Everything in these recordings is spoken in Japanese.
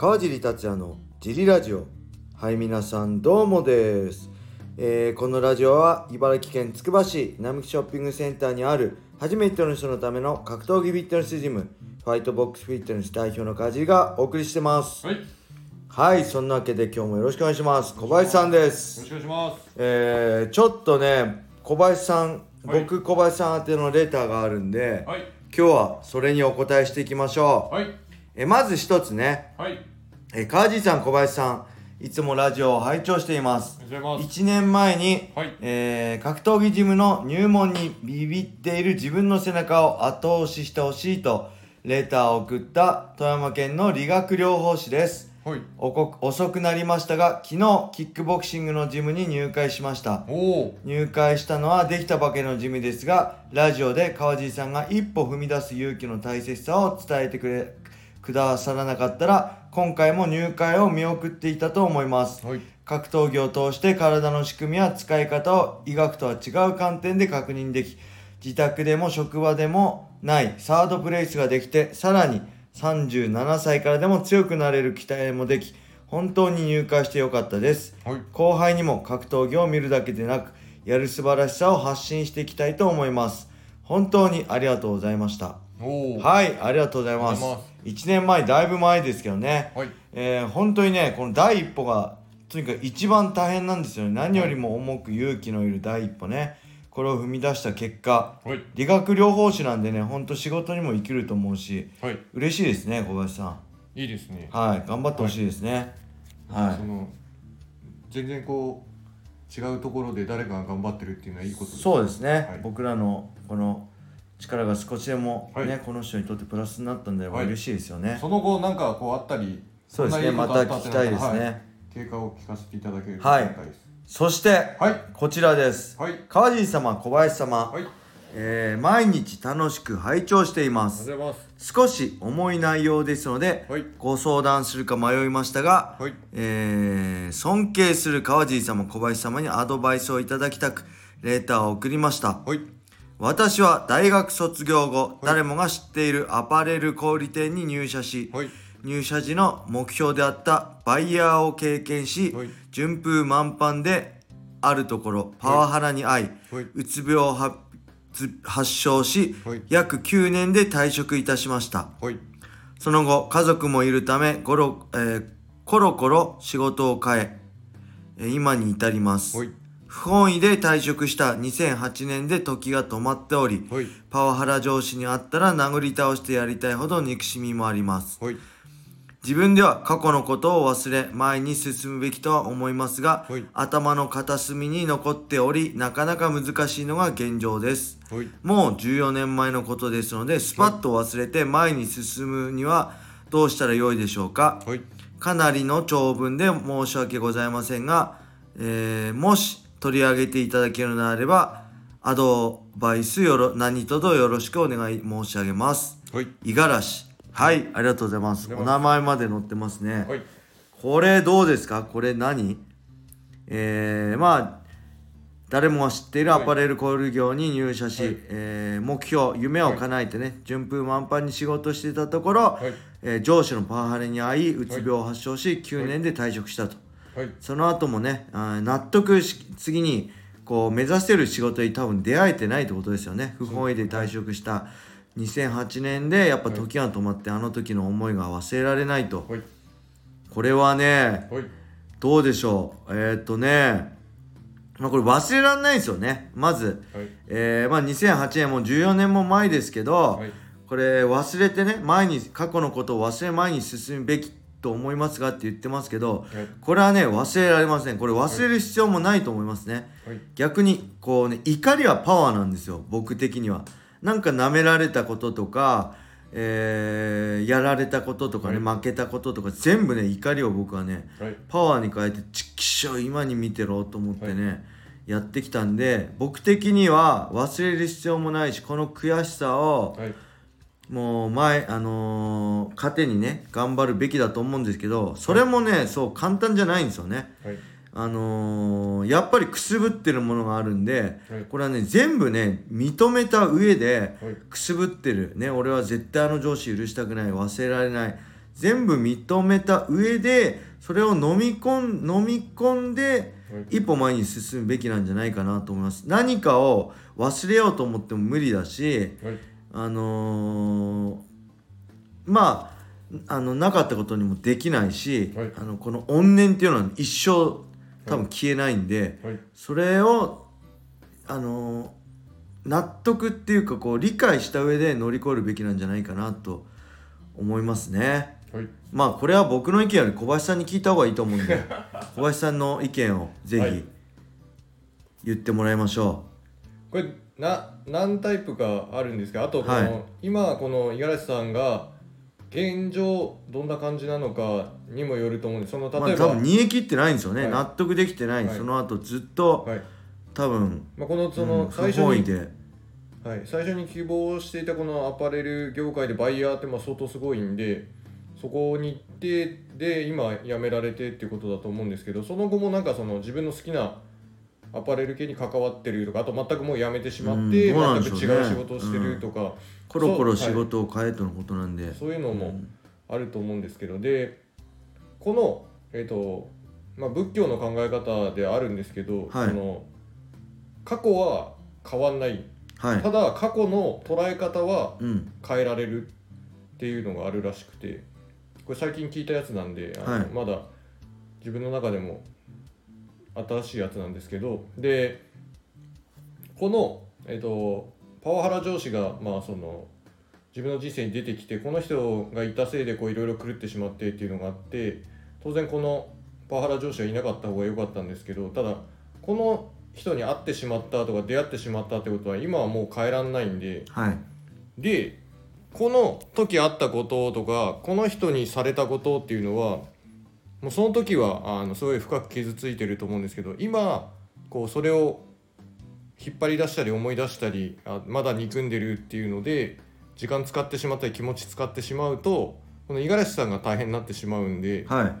川尻達也のジリラジオ。はい皆さんどうもです、えーこのラジオは茨城県つくば市並木ショッピングセンターにある初めての人のための格闘技フィットネスジムファイトボックスフィットネス代表の川尻がお送りしてます。はい、よはいそんなわけで今日もよろしくお願いします。小林さんでろす。しくお願いします。えー、ちょっとね小林さんはい。僕小林さん宛てのレターがあるんで、はい、今日はそれにお答えしていきましょう、はい、えまず一つね。はい、え川地さん小林さんいつもラジオを拝聴しています。います。1年前に、はい。えー格闘技ジムの入門にビビっている自分の背中を後押ししてほしいとレターを送った富山県の理学療法士です。はい、おこ遅くなりましたが昨日キックボクシングのジムに入会しました。おお、入会したのはできたばけのジムですがラジオで川尻さんが一歩踏み出す勇気の大切さを伝えてくれくださらなかったら今回も入会を見送っていたと思います。はい、格闘技を通して体の仕組みや使い方を医学とは違う観点で確認でき自宅でも職場でもないサードプレイスができてさらに37歳からでも強くなれる期待もでき本当に入会してよかったです。はい、後輩にも格闘技を見るだけでなくやる素晴らしさを発信していきたいと思います。本当にありがとうございました。はいありがとうございます1年前だいぶ前ですけどね、はい、えー本当にねこの第一歩がとにかく一番大変なんですよね。何よりも重く勇気のいる第一歩ね。これを踏み出した結果はい、理学療法士なんでねほんと仕事にも生きると思うしはい、嬉しいですね小林さん。いいですね。はい頑張ってほしいですね。はい、その全然こう違うところで誰かが頑張ってるっていうのはいいことです。そうですね、はい。僕らのこの力が少しでもね、はい。この人にとってプラスになったんであればはい嬉しいですよね、その後なんかこうあったり、そうですね。また聞きたいですね。はい。経過を聞かせていただけるとはい。ありがたいです。そしてはい、こちらです。はい、川尻様小林様、はい、ありがえー毎日楽しく拝聴しています。とうございます。少し重い内容ですので、はい。ご相談するか迷いましたが、はい。えー尊敬する川尻様小林様にアドバイスをいただきたくレーターを送りました。はい、私は大学卒業後、誰もが知っているアパレル小売店に入社し、はい、入社時の目標であったバイヤーを経験し、はい。順風満帆であるところパワハラに遭い、はい。うつ病を発発症し、はい。約9年で退職いたしました。はい、その後家族もいるためゴロ、えーコロコロ仕事を変ええー今に至ります、はい、不本意で退職した2008年で時が止まっており、はい、パワハラ上司に会ったら殴り倒してやりたいほど憎しみもあります。はい、自分では過去のことを忘れ前に進むべきとは思いますが、はい。頭の片隅に残っておりなかなか難しいのが現状です。はい、もう14年前のことですのでスパッと忘れて前に進むにはどうしたらよいでしょうか。はい、かなりの長文で申し訳ございませんが、えーもし取り上げていただけるのであればアドバイスよろ何卒よろしくお願い申し上げます。はい、五十嵐。はいありがとうございます。お名前まで載ってますね、はい、これどうですか？これ何？えー、まあ誰もが知っているアパレル小売業に入社し、はい。えー目標夢を叶えてね、順風満帆に仕事していたところ、はい。えー上司のパワハラに遭いうつ病を発症し、9年で退職したと、はい、その後もね納得し次にこう目指せる仕事に多分出会えてないってことですよね。不本意で退職した2008年でやっぱ時が止まってあの時の思いが忘れられないと。はい、これはねはい、どうでしょう。えーっとねまあこれ忘れられないですよね。まず、はい。えーまあ2008年も14年も前ですけど、はい。これ忘れてね前に過去のことを忘れ前に進むべきと思いますがって言ってますけど、はい。これはね忘れられません。これ忘れる必要もないと思いますね、はい。逆にこうね怒りはパワーなんですよ。僕的には。なんか舐められたこととかえーやられたこととかね、は負けたこととか全部ね怒りを僕はねはい、パワーに変えてちっきしょ今に見てろと思ってね、やってきたんで僕的には忘れる必要もないしこの悔しさをはい、もう前あのー糧にね頑張るべきだと思うんですけどそれもね、そう簡単じゃないんですよね。はい、あのーやっぱりくすぶってるものがあるんで、はい。これはね全部ね認めた上ではい。くすぶってる。ね俺は絶対あの上司許したくない。忘れられない。全部認めた上でそれを飲み込ん飲み込んではい。一歩前に進むべきなんじゃないかなと思います。何かを忘れようと思っても無理だしはいあのーまああのなかったことにもできないし、はい。あのこの怨念っていうのは一生多分消えないんで、はい。それをあのー納得っていうかこう理解した上で乗り越えるべきなんじゃないかなと思いますね。はい。まあこれは僕の意見より小林さんに聞いた方がいいと思うんで 小林さんの意見をぜはい。ひ言ってもらいましょこれな何タイプかあるんですかあとこの、はい。今この五十嵐さんが現状どんな感じなのかにもよると思うんですそのう、まあ、例えば、多分煮え切ってないんですよね、はい。納得できてない、はい。その後ずっとはい。多分まあ、このそうんの最不初に、本意で。はい、最初に希望していたこのアパレル業界でバイヤーってまあ相当すごいんでそこに行ってで今辞められてっていうことだと思うんですけどその後もなんかその自分の好きなアパレル系に関わってるとかあと全くもう辞めてしまって、うんそうなん全く違う仕事をしてるとか、コロコロそう仕事を変えとのことなんで、そういうのもうん。あると思うんですけど。でこの、えーとまあ、仏教の考え方であるんですけど、はい。その過去は変わんない。はい。ただ過去の捉え方はうん。変えられるっていうのがあるらしくて。これ最近聞いたやつなんであの、はい。まだ自分の中でも新しいやつなんですけどでこの、えっとパワハラ上司が、まあ、その自分の人生に出てきてこの人がいたせいでこういろいろ狂ってしまってっていうのがあって当然このパワハラ上司はいなかった方が良かったんですけどただこの人に会ってしまったとか出会ってしまったってことは今はもう変えらんないんではい。でこの時あったこととかこの人にされたことっていうのはもうその時はあのすごい深く傷ついてると思うんですけど今こうそれを引っ張り出したり思い出したりあまだ憎んでるっていうので時間使ってしまったり気持ち使ってしまうとこの五十嵐さんが大変になってしまうんで、はい。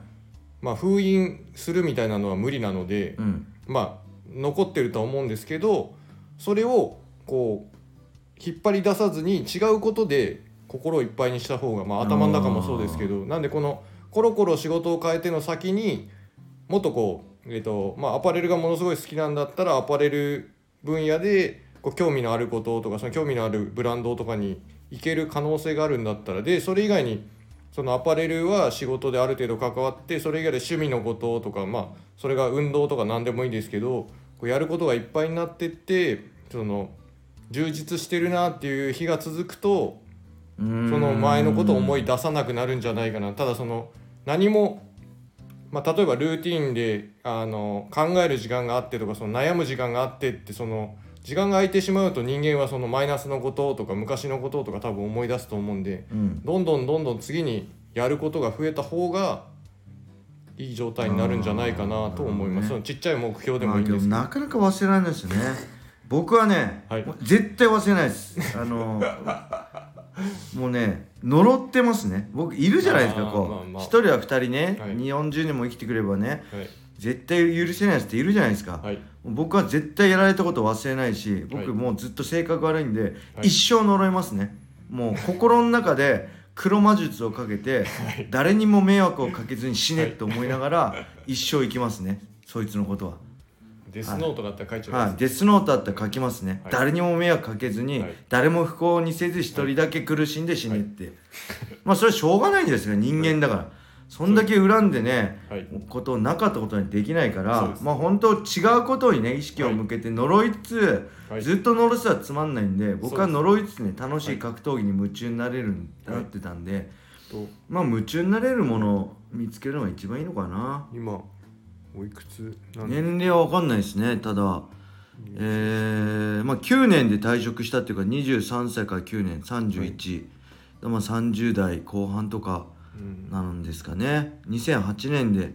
まあ、封印するみたいなのは無理なので、うん。まあ残ってるとは思うんですけどそれをこう引っ張り出さずに違うことで心をいっぱいにした方が、まあ、頭の中もそうですけどなんでこのコロコロ仕事を変えての先にもっとこう、えーとまあ、アパレルがものすごい好きなんだったらアパレル分野でこう興味のあることとかその興味のあるブランドとかに行ける可能性があるんだったらでそれ以外にそのアパレルは仕事である程度関わってそれ以外で趣味のこととかまあそれが運動とか何でもいいんですけどこうやることがいっぱいになってってその充実してるなっていう日が続くとその前のことを思い出さなくなるんじゃないかな。ただその何も、まあ、例えばルーティンであの考える時間があってとかその悩む時間があってってその時間が空いてしまうと人間はそのマイナスのこととか昔のこととか多分思い出すと思うんでうん。どんどんどんどん次にやることが増えた方がいい状態になるんじゃないかなと思います、あー。そのちっちゃい目標でもいいんですけど、なかなか忘れられないですよね。僕はね、はい。絶対忘れないです。あのもうね呪ってますね。僕いるじゃないですかこまあまあ。う一人は二人ね、はい。2 40年も生きてくればねはい。絶対許せないやつっているじゃないですか、はい。僕は絶対やられたこと忘れないし僕はい。もうずっと性格悪いんで、はい。一生呪いますね。もう心の中で黒魔術をかけて、誰にも迷惑をかけずに死ねって思いながら、一生生きますね。そいつのことは。デスノートだったら書いちゃいます、はい、デスノートだったら書きますね、はい。誰にも迷惑かけずに、はい。誰も不幸にせず一人だけ苦しんで死ねって、まあそれはしょうがないんですよ人間だから、そんだけ恨んでね、はい。ことをなかったことにできないからまあ本当違うことにね意識を向けて呪いつつ、はい。ずっと呪いつつはつまんないんで僕は呪いつつね楽しい格闘技に夢中になれるんはいなってたんで、とまあ夢中になれるものを見つけるのが一番いいのかな今おいくつなんで年齢は分かんないですねただ。えー、まあ9年で退職したっていうか23歳から9年31、まあ30代後半とかうん。なんですかね。2008年で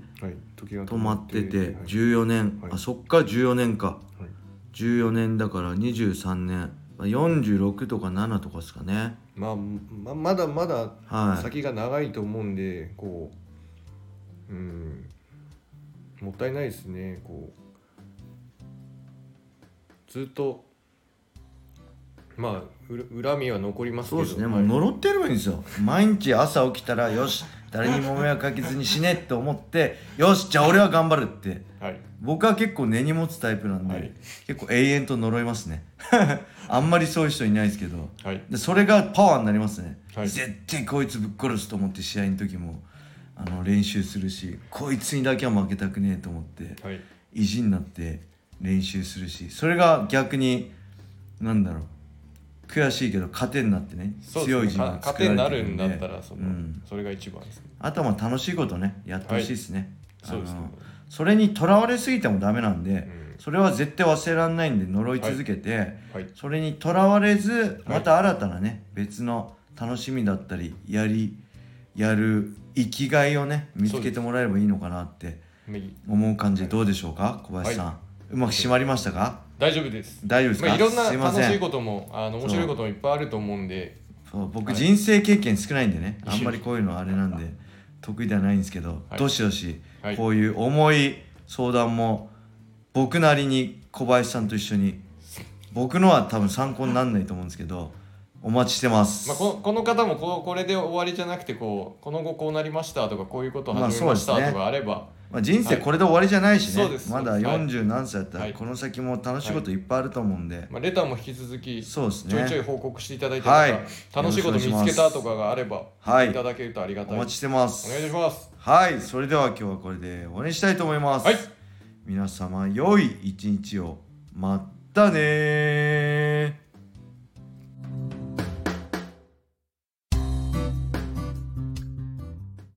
止まっててはい。14年、はい。あそっから14年か。はい。14年だから23年まあ46とか7とかですかね。まあままだまだはい。先が長いと思うんでこううんもったいないですねこう。ずっとまあう恨みは残りますけど。そうですね、はいもう呪ってればいいんですよ。毎日朝起きたらよし誰にも迷惑かけずに死ねって思ってよしじゃあ俺は頑張るって。はい。僕は結構根に持つタイプなんで、はい。結構永遠と呪いますね。あんまりそういう人いないですけど。はい。でそれがパワーになりますね、はい。絶対こいつぶっ殺すと思って試合の時もあの練習するしこいつにだけは負けたくねえと思ってはい。意地になって練習するしそれが逆になんだろう悔しいけど糧になってねそう強い自分作ら糧になるんだったらその、うん、それが一番ですね。あとはまあ楽しいことねやってほしいですね、そうですそれにとらわれすぎてもダメなんで、うん。それは絶対忘れられないんで呪い続けて、はい。それにとらわれずまた新たなね、別の楽しみだったりやりやる生きがいをね見つけてもらえればいいのかなって思う感じ。どうでしょうか小林さん、はうまく締まりましたか？大丈夫です。大丈夫ですか、まあ、いろんなすいません。楽しいこともあの面白いこともいっぱいあると思うんで。そう僕はい。人生経験少ないんでね、あんまりこういうのあれなんで得意ではないんですけど、はい。どしどしはい。こういう重い相談も僕なりに小林さんと一緒に僕のは多分参考にならないと思うんですけどお待ちしてます、まあ、このこの方もこうこれで終わりじゃなくてこうこの後こうなりましたとかこういうことをまあ始めましたとかあれば、まあ、人生これで終わりじゃないしね、そうですまだそうです。はい。40何歳だったらはい。この先も楽しいことい。っぱいあると思うんで、まあ、レターも引き続きそうですちょいちょいね報告していただいて、はい。楽しいこと見つけたとかがあれば、はい。いただけるとありがたい。お待ちしてます。お願いします。はい。それでは今日はこれで終わりにしたいと思います、はい。皆様良い一日を。まったねー